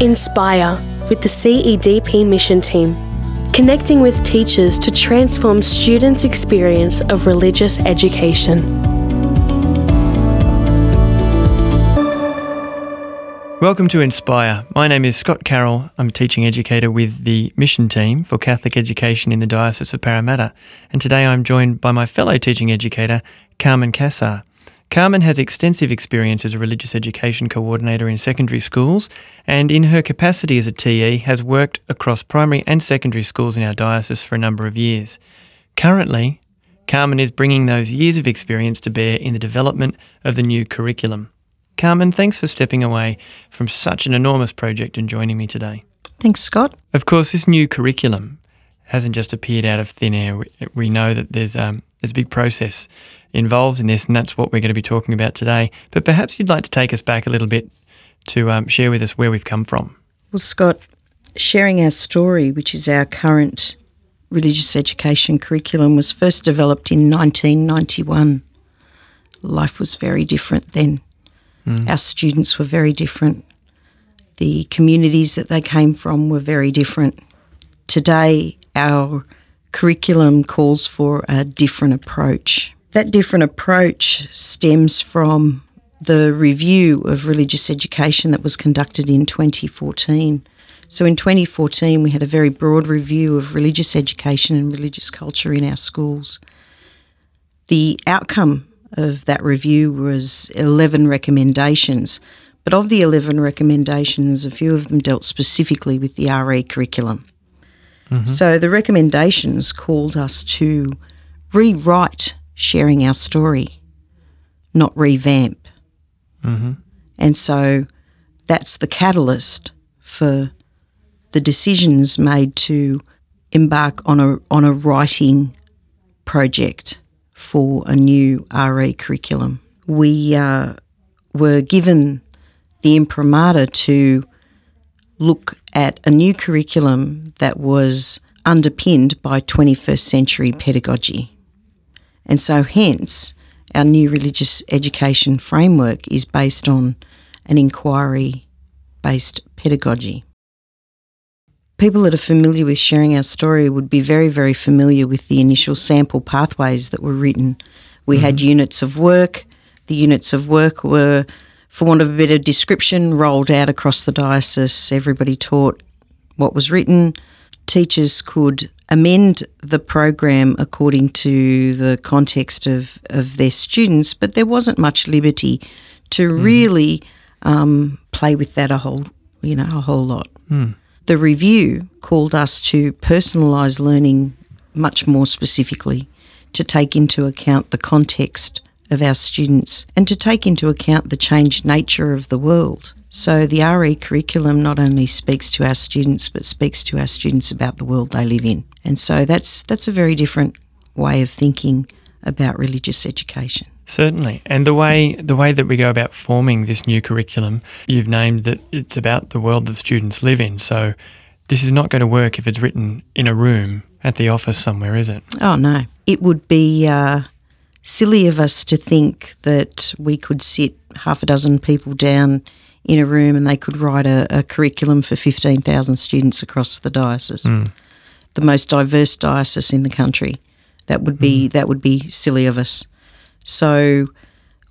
Inspire with the CEDP mission team, connecting with teachers to transform students' experience of religious education. Welcome to Inspire. My name is Scott Carroll. I'm a teaching educator with the mission team for Catholic education in the Diocese of Parramatta. And today I'm joined by my fellow teaching educator, Carmen Cassar. Carmen has extensive experience as a religious education coordinator in secondary schools and in her capacity as a TE has worked across primary and secondary schools in our diocese for a number of years. Currently, Carmen is bringing those years of experience to bear in the development of the new curriculum. Carmen, thanks for stepping away from such an enormous project and joining me today. Thanks, Scott. Of course, this new curriculum hasn't just appeared out of thin air. We know that there's um, there's a big process involved in this, and that's what we're going to be talking about today. But perhaps you'd like to take us back a little bit to um, share with us where we've come from. Well, Scott, sharing our story, which is our current religious education curriculum, was first developed in 1991. Life was very different then. Mm. Our students were very different. The communities that they came from were very different. Today, our curriculum calls for a different approach. That different approach stems from the review of religious education that was conducted in 2014. So, in 2014, we had a very broad review of religious education and religious culture in our schools. The outcome of that review was 11 recommendations, but of the 11 recommendations, a few of them dealt specifically with the RE curriculum. Mm-hmm. So, the recommendations called us to rewrite sharing our story, not revamp. Mm-hmm. And so that's the catalyst for the decisions made to embark on a on a writing project for a new RE curriculum. We uh, were given the imprimatur to look at a new curriculum that was underpinned by 21st century pedagogy. And so, hence, our new religious education framework is based on an inquiry based pedagogy. People that are familiar with sharing our story would be very, very familiar with the initial sample pathways that were written. We mm-hmm. had units of work. The units of work were, for want of a better description, rolled out across the diocese. Everybody taught what was written. Teachers could amend the program according to the context of, of their students, but there wasn't much liberty to mm. really um, play with that a whole, you know, a whole lot. Mm. The review called us to personalise learning much more specifically, to take into account the context of our students and to take into account the changed nature of the world. So the RE curriculum not only speaks to our students but speaks to our students about the world they live in. And so that's that's a very different way of thinking about religious education. Certainly. And the way the way that we go about forming this new curriculum, you've named that it's about the world that students live in. So this is not going to work if it's written in a room at the office somewhere, is it? Oh no. It would be uh, silly of us to think that we could sit half a dozen people down in a room and they could write a, a curriculum for 15,000 students across the diocese. Mm. The most diverse diocese in the country. That would be mm. that would be silly of us. So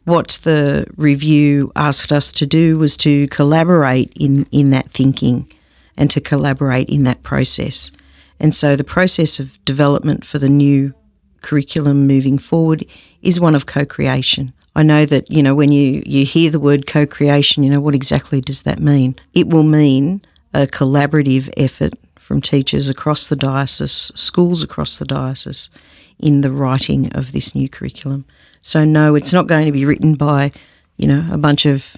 what the review asked us to do was to collaborate in, in that thinking and to collaborate in that process. And so the process of development for the new curriculum moving forward is one of co-creation. I know that, you know, when you, you hear the word co-creation, you know, what exactly does that mean? It will mean a collaborative effort from teachers across the diocese, schools across the diocese, in the writing of this new curriculum. So no, it's not going to be written by, you know, a bunch of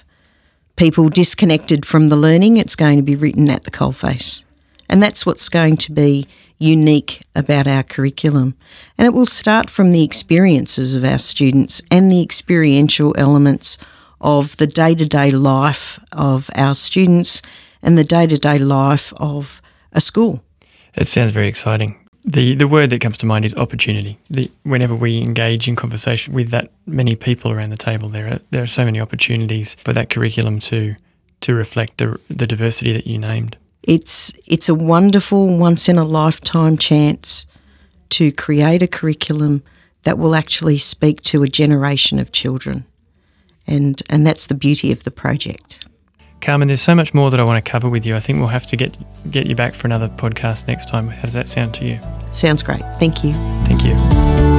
people disconnected from the learning. It's going to be written at the coalface. And that's what's going to be unique about our curriculum. And it will start from the experiences of our students and the experiential elements of the day to day life of our students and the day to day life of a school. It sounds very exciting. The, the word that comes to mind is opportunity. The, whenever we engage in conversation with that many people around the table, there are, there are so many opportunities for that curriculum to to reflect the the diversity that you named. It's it's a wonderful once in a lifetime chance to create a curriculum that will actually speak to a generation of children. And and that's the beauty of the project. Carmen, there's so much more that I want to cover with you. I think we'll have to get get you back for another podcast next time. How does that sound to you? Sounds great. Thank you. Thank you.